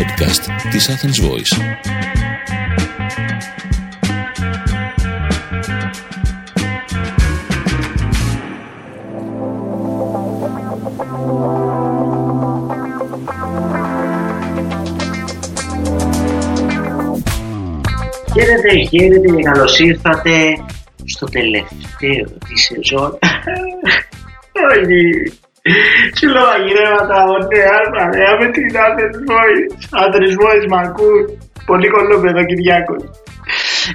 podcast της Athens Voice. Χαίρετε, χαίρετε και καλώς ήρθατε στο τελευταίο της σεζόν. Όχι. Συλλογαγυρέματα, ωραία, παρέα με την Athens Voice. Athens Voice μ' ακούν. Πολύ κολόπεδο Κυριάκος.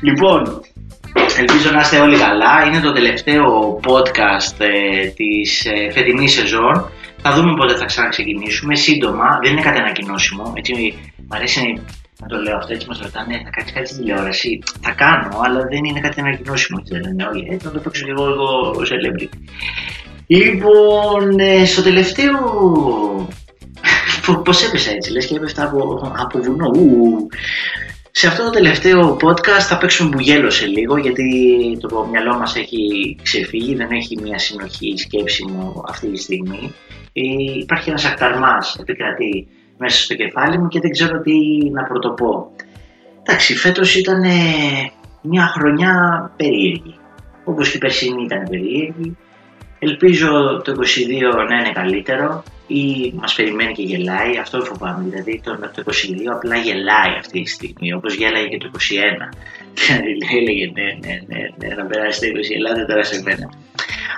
Λοιπόν, ελπίζω να είστε όλοι καλά. Είναι το τελευταίο podcast ε, της ε, φετινής σεζόν. Θα δούμε πότε θα ξαναξεκινήσουμε. Σύντομα, δεν είναι κάτι ανακοινώσιμο. Έτσι, μ' αρέσει να το λέω αυτό έτσι μας ρωτάνε, θα κάνεις κάτι στην τηλεόραση; Θα κάνω, αλλά δεν είναι κάτι ανακοινώσιμο. Έτσι δεν λένε όλοι. Έτσι να το παίξω και εγώ, εγώ celebrity. Λοιπόν, ε, στο τελευταίο. Πώς έπεσα έτσι, λες και έπεφτα από, από βουνό. Ου. Σε αυτό το τελευταίο podcast θα παίξουμε μπουγέλο σε λίγο γιατί το μυαλό μας έχει ξεφύγει, δεν έχει μια συνοχή σκέψη μου αυτή τη στιγμή. Ε, υπάρχει ένας ακταρμάς επικρατεί μέσα στο κεφάλι μου και δεν ξέρω τι να πρωτοπώ. Εντάξει, φέτος ήταν ε, μια χρονιά περίεργη. Όπως και η περσινή ήταν περίεργη. Ελπίζω το 22 να είναι καλύτερο ή μας περιμένει και γελάει, αυτό φοβάμαι, δηλαδή το, το 22 απλά γελάει αυτή τη στιγμή, όπως γέλαγε και το 21. Δηλαδή έλεγε ναι, ναι, ναι, ναι, να περάσει το 20, ελάτε τώρα σε μένα.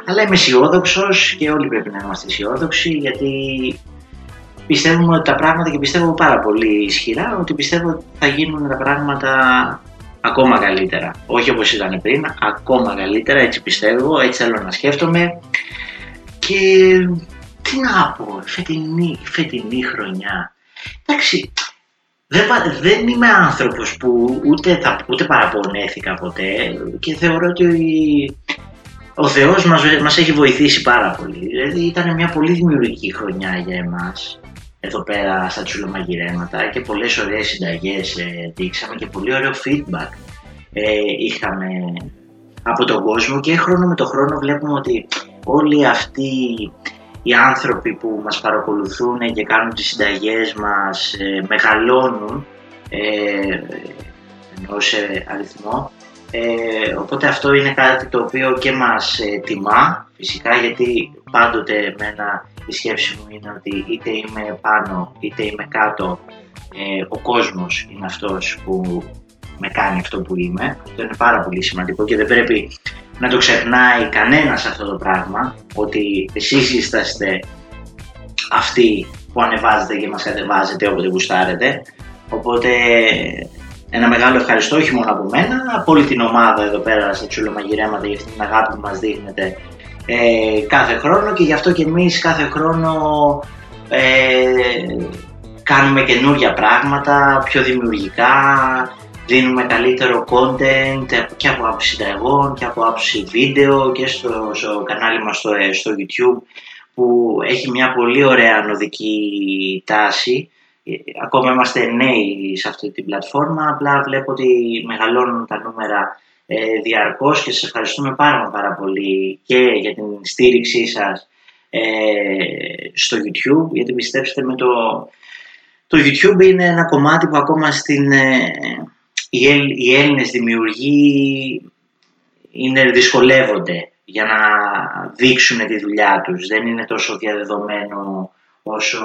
Αλλά είμαι αισιόδοξος και όλοι πρέπει να είμαστε αισιόδοξοι γιατί πιστεύουμε ότι τα πράγματα και πιστεύω πάρα πολύ ισχυρά ότι πιστεύω ότι θα γίνουν τα πράγματα ακόμα καλύτερα. Όχι όπως ήταν πριν, ακόμα καλύτερα, έτσι πιστεύω, έτσι θέλω να σκέφτομαι. Και τι να πω, φετινή, φετινή χρονιά. Εντάξει, δεν, δεν είμαι άνθρωπος που ούτε, θα, ούτε παραπονέθηκα ποτέ και θεωρώ ότι ο Θεός μας, μας έχει βοηθήσει πάρα πολύ. Δηλαδή ήταν μια πολύ δημιουργική χρονιά για εμάς εδώ πέρα στα τσουλομαγειρέματα και πολλές ωραίες συνταγές ε, δείξαμε και πολύ ωραίο feedback ε, είχαμε από τον κόσμο και χρόνο με το χρόνο βλέπουμε ότι όλοι αυτοί οι άνθρωποι που μας παρακολουθούν και κάνουν τις συνταγές μας ε, μεγαλώνουν ε, ενώ σε αριθμό. Ε, οπότε αυτό είναι κάτι το οποίο και μας ε, τιμά φυσικά γιατί πάντοτε εμένα η σκέψη μου είναι ότι είτε είμαι πάνω είτε είμαι κάτω ε, ο κόσμος είναι αυτός που με κάνει αυτό που είμαι. Αυτό είναι πάρα πολύ σημαντικό και δεν πρέπει να το ξεχνάει κανένας αυτό το πράγμα ότι εσείς είσαστε αυτοί που ανεβάζετε και μας κατεβάζετε όποτε γουστάρετε οπότε ένα μεγάλο ευχαριστώ όχι μόνο από μένα, από όλη την ομάδα εδώ πέρα στα τσουλομαγειρέματα για αυτή την αγάπη που μας δείχνετε ε, κάθε χρόνο και γι' αυτό και εμείς κάθε χρόνο ε, κάνουμε καινούργια πράγματα, πιο δημιουργικά, δίνουμε καλύτερο content και από άποψη συνταγών και από άποψη βίντεο και στο, στο κανάλι μας στο, ε, στο YouTube που έχει μια πολύ ωραία νοδική τάση. Ε, ακόμα είμαστε νέοι σε αυτή την πλατφόρμα, απλά βλέπω ότι μεγαλώνουν τα νούμερα ε, διαρκώς και σας ευχαριστούμε πάρα πάρα πολύ και για την στήριξή σας ε, στο YouTube γιατί πιστέψτε με το, το YouTube είναι ένα κομμάτι που ακόμα στην, ε, οι, Έλλ, οι Έλληνες δημιουργοί είναι, δυσκολεύονται για να δείξουν τη δουλειά τους. Δεν είναι τόσο διαδεδομένο όσο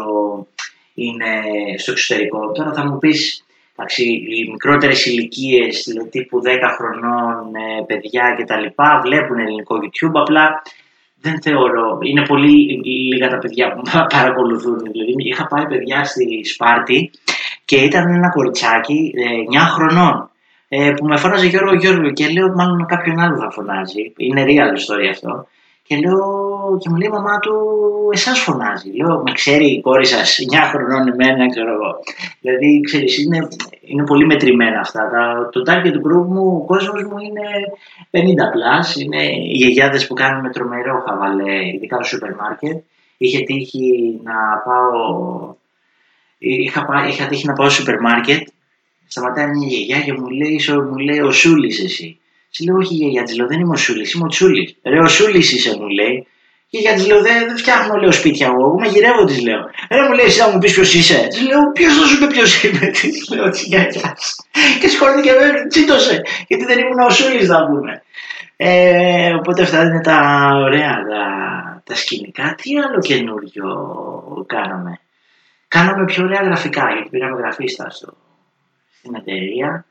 είναι στο εξωτερικό. Τώρα θα μου πεις Εντάξει, οι μικρότερες ηλικίες, δηλαδή τύπου 10 χρονών, ε, παιδιά κτλ. βλέπουν ελληνικό YouTube. Απλά δεν θεωρώ. Είναι πολύ λίγα τα παιδιά που παρακολουθούν. Δηλαδή, είχα πάει παιδιά στη Σπάρτη και ήταν ένα κοριτσάκι 9 ε, χρονών ε, που με φώναζε Γιώργο Γιώργο και λέω μάλλον κάποιον άλλο θα φωνάζει. Είναι real ιστορία αυτό. Και λέω και μου λέει η μαμά του, εσάς φωνάζει. Λέω, με ξέρει η κόρη σας 9 χρονών εμένα, ξέρω εγώ. Δηλαδή, ξέρεις, είναι, είναι πολύ μετρημένα αυτά. Τα, το target group μου, ο κόσμος μου είναι 50 plus. Είναι οι γιαγιάδες που κάνουν με τρομερό χαβαλέ, ειδικά στο σούπερ μάρκετ. Είχε τύχει να πάω... Είχα, είχα τύχει να πάω στο σούπερ μάρκετ. Σταματάει μια γιαγιά και μου λέει, μου λέει ο Σούλης εσύ. Της λέω, Όχι, γιαγιά, της λέω, δεν είμαι ο Σούλης, είμαι ο Τσούλης. Ρε, ο Σούλης είσαι, μου λέει. Και για τι λέω, δεν, δεν φτιάχνω λέω σπίτια εγώ. Εγώ μαγειρεύω, της λέω. Ένα μου λέει, εσύ θα μου πεις ποιος είσαι. Της λέω, ποιος θα σου πει ποιος είμαι. Της λέω, τι γιαγιά. Και συγχωρείτε και βέβαια τσίτωσε. Γιατί δεν ήμουν ο Σούλης, θα πούμε. Ε, οπότε αυτά είναι τα ωραία τα, τα σκηνικά. Τι άλλο καινούριο κάναμε; Κάναμε πιο ωραία γραφικά, γιατί πήραμε γραφίστα στο, στην εταιρεία.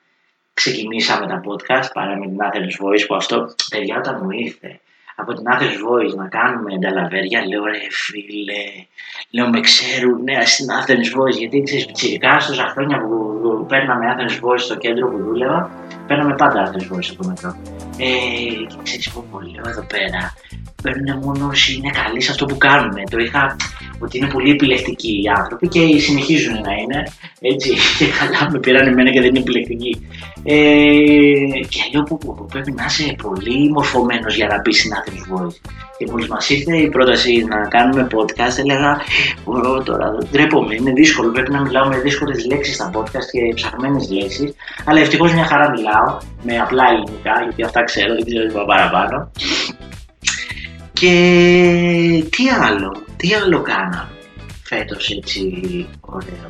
Ξεκινήσαμε τα podcast παρά με την Athens Voice που αυτό, παιδιά, όταν μου ήρθε από την Athens Voice να κάνουμε ενταλαβέρια, λέω ρε φίλε, λέω με ξέρουν ναι, στην Athens Voice, γιατί ξέρεις πιτσιρικά τόσα χρόνια που παίρναμε Athens Voice στο κέντρο που δούλευα, παίρναμε πάντα Athens Voice από το μετρό. Ε, και ξέρεις πω πολύ, λέω εδώ πέρα, παίρνουν μόνο όσοι είναι καλοί σε αυτό που κάνουν. Το είχα ότι είναι πολύ επιλεκτικοί οι άνθρωποι και συνεχίζουν να είναι έτσι. Και καλά με πήραν εμένα και δεν είναι επιλεκτικοί. Ε, και λέω που, που, πρέπει να είσαι πολύ μορφωμένος για να πει στην Athens Voice. Και μόλις μας ήρθε η πρόταση να κάνουμε podcast, έλεγα: Μπορώ τώρα, ντρέπομαι, είναι δύσκολο. Πρέπει να μιλάω με δύσκολες λέξεις στα podcast και ψαχμένε λέξεις. Αλλά ευτυχώς μια χαρά μιλάω με απλά ελληνικά, γιατί αυτά ξέρω, δεν ξέρω παραπάνω. Και τι άλλο, τι άλλο κάναμε φέτος έτσι ωραίο.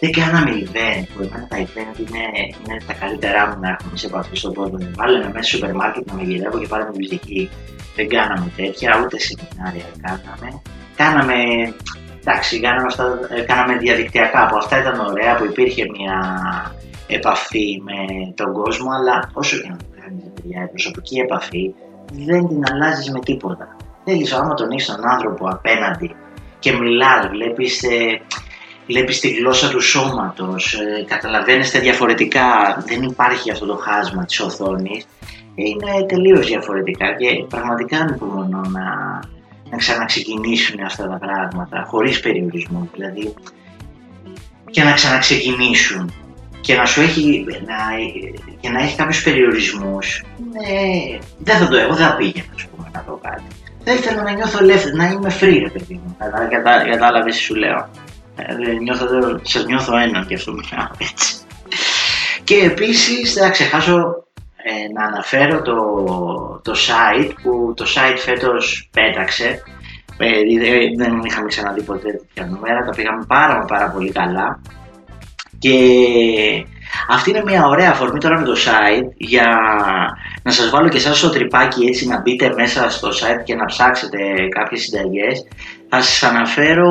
Δεν κάναμε event, που εμένα τα event είναι, είναι τα καλύτερά μου να έχουμε σε επαφή στον κόσμο. Βάλαμε μέσα στο σούπερ μάρκετ να μαγειρεύω και πάραμε μουσική. Δεν κάναμε τέτοια, ούτε σεμινάρια κάναμε. Κάναμε, εντάξει, κάναμε, αυτά, κάναμε διαδικτυακά, που αυτά ήταν ωραία, που υπήρχε μια επαφή με τον κόσμο, αλλά όσο και να το κάνεις, η προσωπική επαφή δεν την αλλάζεις με τίποτα. Θέλεις άμα τον έχεις τον άνθρωπο απέναντι και μιλάς, βλέπεις, ε, βλέπεις τη γλώσσα του σώματος, ε, καταλαβαίνεστε διαφορετικά, δεν υπάρχει αυτό το χάσμα της οθόνης, είναι τελείως διαφορετικά και πραγματικά ανυπομονώ να, να ξαναξεκινήσουν αυτά τα πράγματα χωρίς περιορισμό, δηλαδή και να ξαναξεκινήσουν και να σου έχει, να, και να έχει κάποιους περιορισμούς, ναι, δεν θα το έχω, δεν θα πήγαινα, Θα ήθελα να νιώθω ελεύθερη, να είμαι free, ρε παιδί μου. Κατα, Κατάλαβες τι σου λέω. Ε, νιώθω, σας νιώθω ένα και αυτό μιλάω έτσι. Και επίσης θα ξεχάσω ε, να αναφέρω το, το site που το site φέτος πέταξε. Ε, δεν είχαμε ξαναδεί ποτέ τέτοια νούμερα, τα πήγαμε πάρα πάρα πολύ καλά. Και αυτή είναι μια ωραία αφορμή τώρα με το site για να σας βάλω και εσάς στο τρυπάκι έτσι να μπείτε μέσα στο site και να ψάξετε κάποιες συνταγές. Θα σας αναφέρω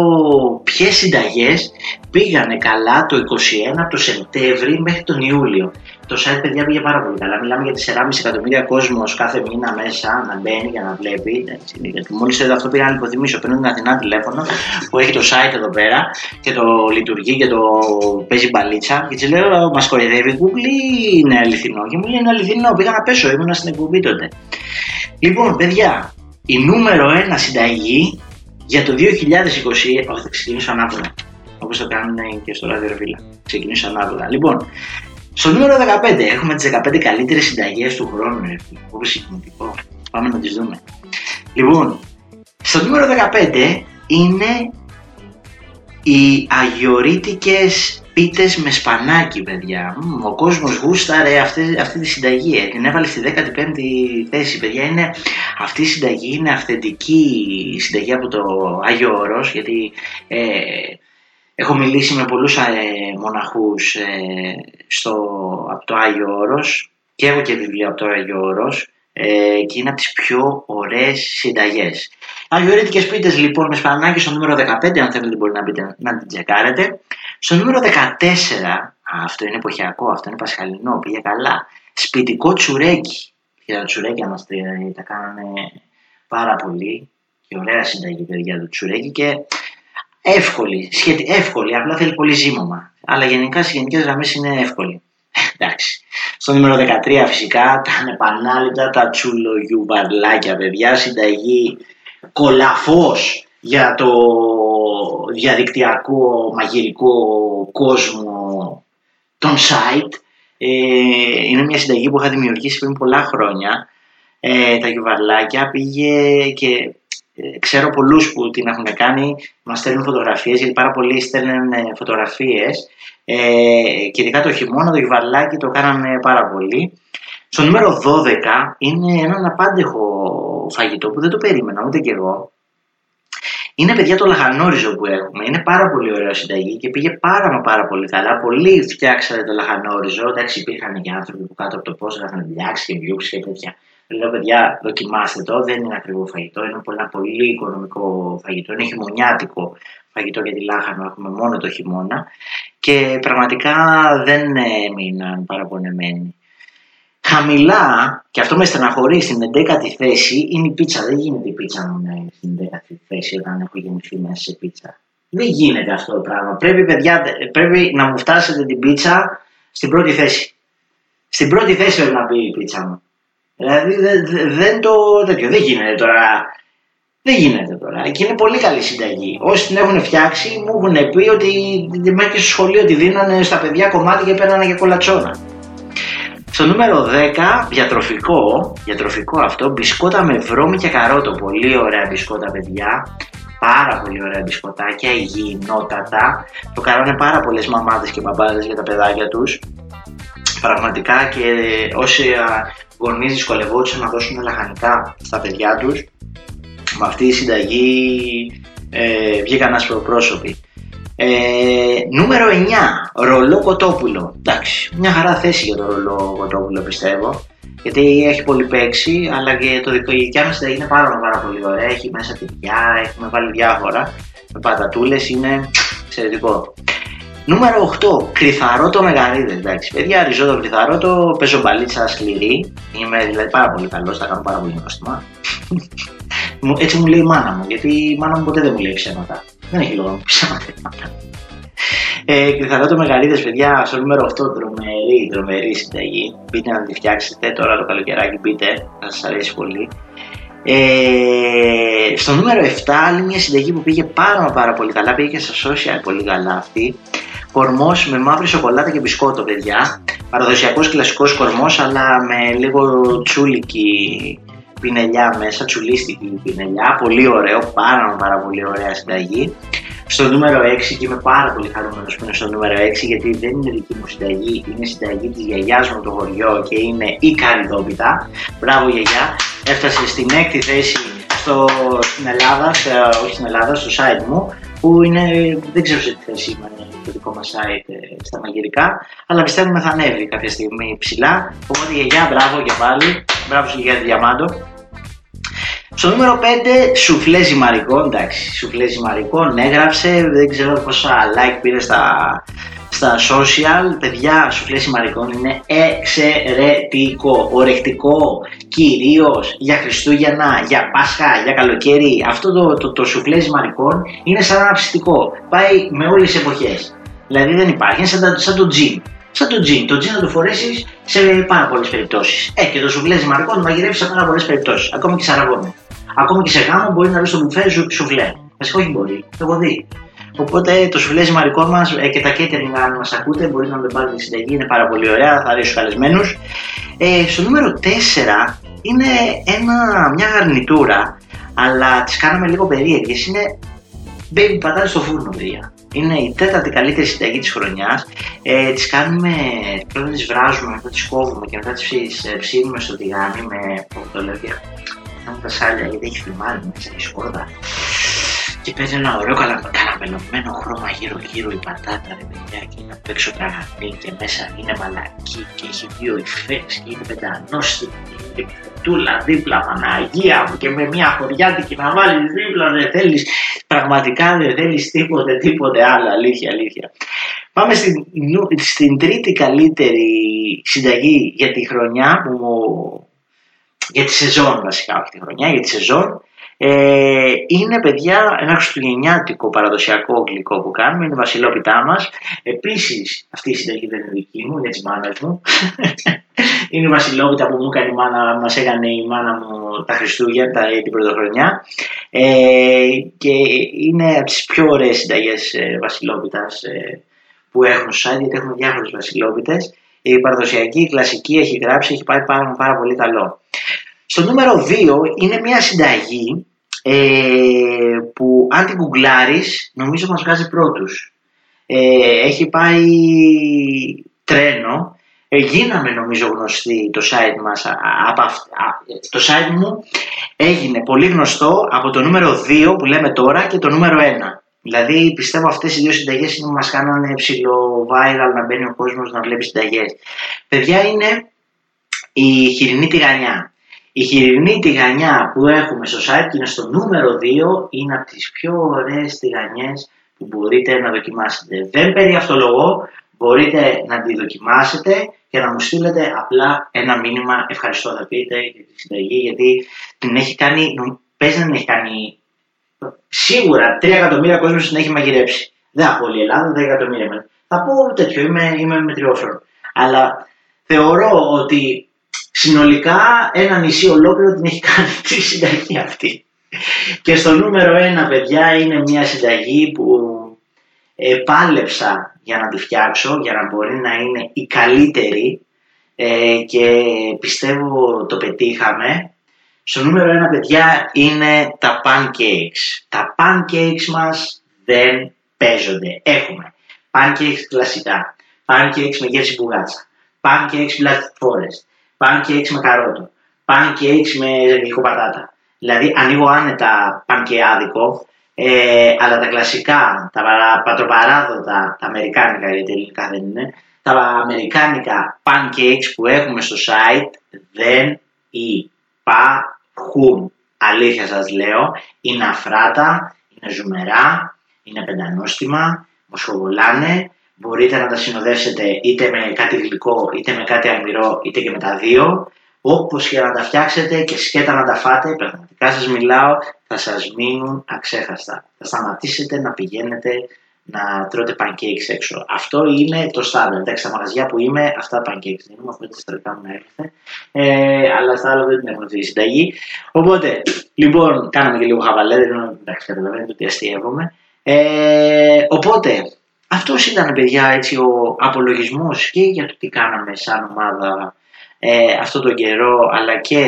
ποιες συνταγές πήγανε καλά το 21 από το Σεπτέμβρη μέχρι τον Ιούλιο το site παιδιά πήγε πάρα πολύ καλά. Μιλάμε για 4,5 εκατομμύρια κόσμος κάθε μήνα μέσα να μπαίνει για να βλέπει. Γιατί μόλις είδα αυτό πήγα να υποθυμίσω. Παίρνω την Αθηνά τηλέφωνο που έχει το site εδώ πέρα και το λειτουργεί και το παίζει μπαλίτσα. Και της λέω, Μας κορυδεύει Google ή είναι αληθινό; Και μου λέει Είναι αληθινό. Πήγα να πέσω, ήμουν στην εκπομπή τότε. Λοιπόν, παιδιά, η νούμερο ένα συνταγή για το 2020. Όχι, θα ξεκινήσω ανάποδα. Όπως το κάνουν και στο ραδιοφύλλα. Ξεκινήσω ανάποδα. Λοιπόν, στο νούμερο 15 έχουμε τις 15 καλύτερες συνταγές του χρόνου, όπως συγκινητικό. Πάμε να τις δούμε. Λοιπόν, στο νούμερο 15 είναι οι αγιορείτικες πίτες με σπανάκι, παιδιά. Ο κόσμος γούσταρε αυτή, αυτή τη συνταγή. Ε. Την έβαλε στη 15η θέση, παιδιά. Είναι, αυτή η συνταγή είναι αυθεντική συνταγή από το Άγιο Όρος, γιατί ε, Έχω μιλήσει με πολλούς ε, μοναχούς ε, στο, από το Άγιο Όρος και έχω και βιβλίο από το Άγιο Όρος ε, και είναι από τις πιο ωραίες συνταγές. Αγιορείτικες πίτες λοιπόν με σπανάκι στο νούμερο 15, αν θέλετε μπορείτε να, πείτε, να την τσεκάρετε. Στο νούμερο 14, αυτό είναι εποχιακό, αυτό είναι πασχαλινό, πήγε καλά. Σπιτικό τσουρέκι. Και τα τσουρέκια μας τα κάνανε πάρα πολύ και ωραία συνταγή παιδιά το τσουρέκι και εύκολη, σχετι... εύκολη, απλά θέλει πολύ ζύμωμα. Αλλά γενικά σε γενικές γραμμές είναι εύκολη. Εντάξει. Στο νούμερο 13 φυσικά τα ανεπανάληπτα τα τσουλογιουβαρλάκια, παιδιά, συνταγή κολαφός για το διαδικτυακό μαγειρικό κόσμο των site. Ε, είναι μια συνταγή που είχα δημιουργήσει πριν πολλά χρόνια. Ε, τα γιουβαρλάκια πήγε και ε, ξέρω πολλούς που την έχουν κάνει, μας στέλνουν φωτογραφίες, γιατί πάρα πολλοί στέλνουν ε, φωτογραφίες ε, και ειδικά το χειμώνα το γιβαλάκι το κάνανε πάρα πολύ. Στο νούμερο 12 είναι ένα απάντεχο φαγητό που δεν το περίμενα ούτε κι εγώ. Είναι παιδιά το λαχανόριζο που έχουμε. Είναι πάρα πολύ ωραίο συνταγή και πήγε πάρα μα πάρα πολύ καλά. Πολλοί φτιάξατε το λαχανόριζο. Εντάξει, υπήρχαν και άνθρωποι που κάτω από το πώς είχαν διάξεις και βιούξεις και τέτοια. Λέω, παιδιά, δοκιμάστε το. Δεν είναι ακριβό φαγητό. Είναι ένα πολύ οικονομικό φαγητό. Είναι χειμωνιάτικο φαγητό για τη λάχανο. Έχουμε μόνο το χειμώνα. Και πραγματικά δεν έμειναν παραπονεμένοι. Χαμηλά, και αυτό με στεναχωρεί, στην 11η θέση είναι η πίτσα. Δεν γίνεται η πίτσα μου να είναι στην 11η θέση όταν έχω γεννηθεί μέσα σε πίτσα. Δεν γίνεται αυτό το πράγμα. Πρέπει, παιδιά, πρέπει να μου φτάσετε την πίτσα στην πρώτη θέση. Στην πρώτη θέση πρέπει να μπει η πίτσα μου. Δηλαδή δεν το τέτοιο. Δεν γίνεται τώρα. Δεν γίνεται τώρα. Και είναι πολύ καλή συνταγή. Όσοι την έχουν φτιάξει μου έχουν πει ότι μέχρι και στο σχολείο τη δίνανε στα παιδιά κομμάτια και παίρνανε και κολατσόνα. Στο νούμερο 10, διατροφικό, διατροφικό αυτό, μπισκότα με βρώμη και καρότο. Πολύ ωραία μπισκότα, παιδιά. Πάρα πολύ ωραία μπισκοτάκια, υγιεινότατα. Το κάνανε πάρα πολλές μαμάδες και μπαμπάδες για τα παιδάκια τους. Πραγματικά και όσοι γονείς δυσκολευόντουσαν να δώσουν λαχανικά στα παιδιά τους, με αυτή η συνταγή ε, βγήκαν πρόσωποι. Ε, νούμερο 9. Ρολό κοτόπουλο. Εντάξει, μια χαρά θέση για το ρολό κοτόπουλο πιστεύω. Γιατί έχει πολύ παίξει, αλλά και το δικό δικιά μας είναι πάρα, πάρα πολύ ωραία. Έχει μέσα τυριά, έχουμε βάλει διάφορα. Με πατατούλες είναι εξαιρετικό. Νούμερο 8. Κρυθαρό το μεγαρίδες. Εντάξει, παιδιά, ριζό το κρυθαρό το παίζω μπαλίτσα σκληρή. Είμαι δηλαδή πάρα πολύ καλός, θα κάνω πάρα πολύ νόστιμα. Έτσι μου λέει η μάνα μου, γιατί η μάνα μου ποτέ δεν μου λέει ψέματα. Δεν έχει λόγο να μου ψέματα. Ε, το μεγαλύτερε παιδιά στο νούμερο 8 τρομερή, τρομερή συνταγή. Μπείτε να τη φτιάξετε τώρα το καλοκαιράκι, μπείτε, θα σας αρέσει πολύ. Ε, στο νούμερο 7 άλλη μια συνταγή που πήγε πάρα πάρα πολύ καλά, πήγε και στα social πολύ καλά αυτή. Κορμός με μαύρη σοκολάτα και μπισκότο, παιδιά. Παραδοσιακός κλασικός κορμός, αλλά με λίγο τσούλικη πινελιά μέσα, τσουλίστικη πινελιά. Πολύ ωραίο, πάρα, πάρα πολύ ωραία συνταγή. Στο νούμερο 6 και είμαι πάρα πολύ χαρούμενος που είναι στο νούμερο 6 γιατί δεν είναι δική μου συνταγή, είναι συνταγή της γιαγιάς μου το χωριό και είναι η καριδόπιτα. Μπράβο γιαγιά, έφτασε στην έκτη θέση στο, στην Ελλάδα, όχι στην Ελλάδα, στο site μου που είναι, δεν ξέρω σε τι θέση είναι το δικό μας site ε, στα μαγειρικά, αλλά πιστεύουμε θα ανέβει κάποια στιγμή ψηλά. Οπότε γιαγιά, μπράβο και πάλι, μπράβο σου για Διαμάντο. Στο νούμερο 5, σουφλέ ζυμαρικών. Εντάξει, σουφλέ ζυμαρικών έγραψε. Δεν ξέρω πόσα like πήρε στα, στα social. Παιδιά, σουφλέ ζυμαρικών είναι εξαιρετικό. Ορεκτικό. Κυρίως για Χριστούγεννα, για Πάσχα, για καλοκαίρι. Αυτό το, το, το σουφλέ ζυμαρικών είναι σαν ένα ψητικό. Πάει με όλες τις εποχές. Δηλαδή δεν υπάρχει. Είναι σαν, σαν το τζιν. Σαν το τζιν. Το τζιν να το φορέσεις σε πάρα πολλές περιπτώσεις. Ε, και το σουφλέ ζυμαρικό να μαγειρεύεις σε πάρα πολλές περιπτώσεις. Ακόμη και σε αραγόνι. Ακόμη και σε γάμο μπορεί να βρει στο μπουφέ σου σουφλέ. Βασικά όχι μπορεί, το έχω δει. Οπότε το σουφλέ ζυμαρικό μας ε, και τα catering, αν μας ακούτε, μπορεί να το πάρετε στη συνταγή, είναι πάρα πολύ ωραία, θα αρέσει στους καλεσμένους. Ε, στο νούμερο 4 είναι ένα, μια αρνητούρα, αλλά τις κάναμε λίγο περίεργες. Είναι baby πατάτες στο φούρνο, παιδιά. Είναι η τέταρτη καλύτερη συνταγή της χρονιάς. Ε, τις κάνουμε, πρώτα τις βράζουμε, μετά τις κόβουμε και μετά τις ψήνουμε στο τηγάνι με. το λέω σαν τα σάλια γιατί έχει φημάρι μέσα η σκόρδα και παίζει ένα ωραίο καραμελωμένο χρώμα γύρω γύρω η πατάτα ρε παιδιά και είναι απ' έξω τραγανή και μέσα είναι μαλακή και έχει δύο υφές και είναι πεντανόστιμη και τούλα δίπλα Παναγία μου και με μια χωριάτικη να βάλεις δίπλα δεν θέλεις πραγματικά δεν θέλεις τίποτε τίποτε άλλο. Αλήθεια αλήθεια. Πάμε στην, στην τρίτη καλύτερη συνταγή για τη χρονιά που μου για τη σεζόν βασικά αυτή τη χρονιά, για τη σεζόν. Ε, είναι παιδιά ένα χριστουγεννιάτικο παραδοσιακό γλυκό που κάνουμε, είναι η βασιλόπιτά μας. Επίσης, αυτή η συνταγή δεν είναι δική μου, είναι της μάνας μου. είναι η βασιλόπιτα που μου έκανε η μάνα, μας έκανε η μάνα μου τα Χριστούγεννα, την πρωτοχρονιά. Ε, και είναι από τις πιο ωραίες συνταγές ε, βασιλόπιτας ε, που έχουν στο site, γιατί έχουμε διάφορες βασιλόπιτες. Η παραδοσιακή, η κλασική έχει γράψει, έχει πάει πάρα, πάρα πολύ καλό. Στο νούμερο 2 είναι μια συνταγή ε, που αν την γκουγκλάρεις νομίζω μας βγάζει πρώτους. Ε, έχει πάει τρένο. γίναμε νομίζω γνωστοί το site μας, από το site μου έγινε πολύ γνωστό από το νούμερο 2 που λέμε τώρα και το νούμερο 1. Δηλαδή πιστεύω αυτές οι δύο συνταγές είναι που μας κάνανε ψηλό viral να μπαίνει ο κόσμος να βλέπει συνταγές. Παιδιά είναι η χοιρινή τηγανιά. Η χοιρινή τηγανιά που έχουμε στο site και είναι στο νούμερο 2 είναι από τις πιο ωραίες τηγανιές που μπορείτε να δοκιμάσετε. Δεν περί αυτολογώ, μπορείτε να τη δοκιμάσετε και να μου στείλετε απλά ένα μήνυμα ευχαριστώ θα πείτε για τη συνταγή γιατί την έχει κάνει, πες να την έχει κάνει σίγουρα 3 εκατομμύρια κόσμος την έχει μαγειρέψει. Δεν θα πω όλη η Ελλάδα, 10 εκατομμύρια. Θα πω τέτοιο, είμαι, είμαι μετριόφρον. Αλλά θεωρώ ότι συνολικά ένα νησί ολόκληρο την έχει κάνει τη συνταγή αυτή. Και στο νούμερο ένα παιδιά είναι μια συνταγή που επάλεψα για να τη φτιάξω, για να μπορεί να είναι η καλύτερη ε, και πιστεύω το πετύχαμε. Στο νούμερο ένα παιδιά είναι τα pancakes. Τα pancakes μας δεν παίζονται. Έχουμε pancakes κλασικά, pancakes με γεύση μπουγάτσα, pancakes black forest, pancakes με καρότο, pancakes με γλυκοπατάτα. Δηλαδή ανοίγω άνετα πανκεάδικο, ε, αλλά τα κλασικά, τα πατροπαράδοτα, τα αμερικάνικα γιατί ελληνικά δεν είναι, τα αμερικάνικα pancakes που έχουμε στο site δεν υπάρχουν. Αλήθεια σας λέω, είναι αφράτα, είναι ζουμερά, είναι πεντανόστιμα, μοσχοβολάνε, μπορείτε να τα συνοδεύσετε είτε με κάτι γλυκό, είτε με κάτι αλμυρό, είτε και με τα δύο. Όπως και να τα φτιάξετε και σκέτα να τα φάτε, πραγματικά σας μιλάω, θα σας μείνουν αξέχαστα. Θα σταματήσετε να πηγαίνετε να τρώτε pancakes έξω. Αυτό είναι το στάδιο. Εντάξει, στα μαγαζιά που είμαι, αυτά τα pancakes δεν είναι, αυτό τα ιστορικά μου να έρθετε. Ε, αλλά στα άλλα δεν την έχουμε αυτή η συνταγή. Οπότε, λοιπόν, κάναμε και λίγο χαβαλέ, δεν είναι, εντάξει, καταλαβαίνετε ότι αστείευομαι. Ε, οπότε, αυτός ήταν, παιδιά, έτσι, ο απολογισμός και για το τι κάναμε σαν ομάδα ε, αυτό τον καιρό, αλλά και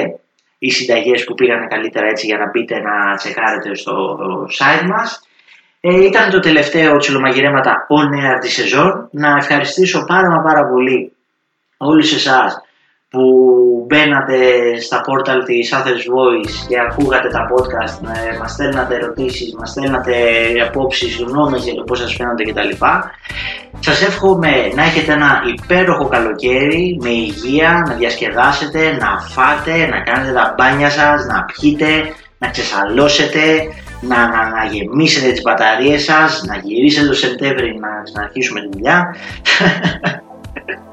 οι συνταγές που πήγαν καλύτερα έτσι για να μπείτε να τσεκάρετε στο site μας. Ε, ήταν το τελευταίο τσιλομαγειρέματα on air της σεζόν. Να ευχαριστήσω πάρα μα πάρα πολύ όλους εσάς που μπαίνατε στα πόρταλ της Athens Voice και ακούγατε τα podcast, ε, μας στέλνατε ερωτήσεις, μας στέλνατε απόψεις, γνώμες για το πώς σας φαίνονται κτλ. Σας εύχομαι να έχετε ένα υπέροχο καλοκαίρι με υγεία, να διασκεδάσετε, να φάτε, να κάνετε τα μπάνια σας, να πιείτε, να ξεσαλώσετε, να, να, να γεμίσετε τις μπαταρίες σας, να γυρίσετε το Σεπτέμβρη να ξαναρχίσουμε τη δουλειά.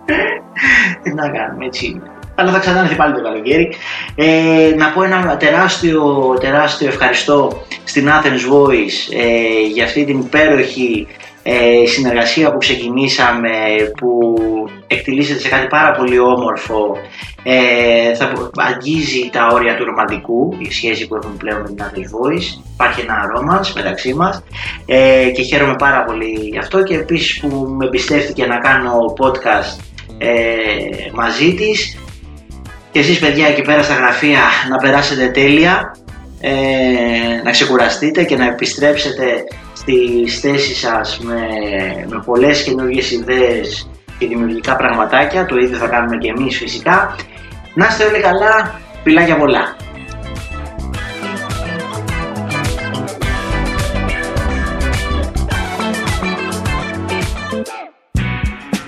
Τι να κάνουμε έτσι. Αλλά θα ξανάρθει πάλι το καλοκαίρι. Ε, να πω ένα τεράστιο, τεράστιο ευχαριστώ στην Athens Voice ε, για αυτή την υπέροχη ε, συνεργασία που ξεκινήσαμε που εκτελήσεται σε κάτι πάρα πολύ όμορφο ε, θα αγγίζει τα όρια του ρομαντικού η σχέση που έχουμε πλέον με την Athens Voice υπάρχει ένα romance μεταξύ μας ε, και χαίρομαι πάρα πολύ γι' αυτό και επίσης που με εμπιστεύτηκε να κάνω podcast ε, μαζί της και εσείς παιδιά εκεί πέρα στα γραφεία να περάσετε τέλεια ε, να ξεκουραστείτε και να επιστρέψετε στις θέσεις σας με, με πολλές καινούργιες ιδέες και δημιουργικά πραγματάκια, το ίδιο θα κάνουμε και εμείς φυσικά. Να είστε όλοι καλά, πιλάκια πολλά.